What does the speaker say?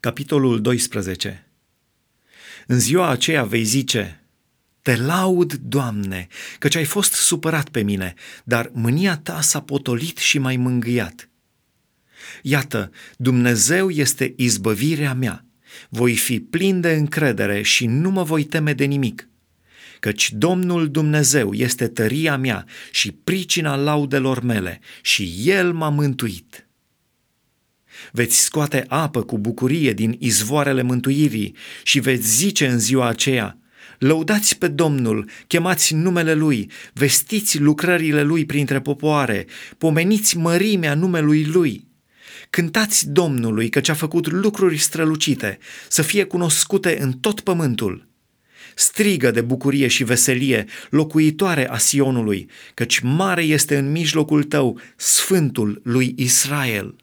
Capitolul 12 În ziua aceea vei zice, Te laud, Doamne, căci ai fost supărat pe mine, dar mânia ta s-a potolit și m-ai mângâiat. Iată, Dumnezeu este izbăvirea mea. Voi fi plin de încredere și nu mă voi teme de nimic. Căci Domnul Dumnezeu este tăria mea și pricina laudelor mele și El m-a mântuit. Veți scoate apă cu bucurie din izvoarele mântuirii și veți zice în ziua aceea, Lăudați pe Domnul, chemați numele Lui, vestiți lucrările Lui printre popoare, pomeniți mărimea numelui Lui. Cântați Domnului căci a făcut lucruri strălucite, să fie cunoscute în tot pământul. Strigă de bucurie și veselie, locuitoare a Sionului, căci mare este în mijlocul tău Sfântul lui Israel.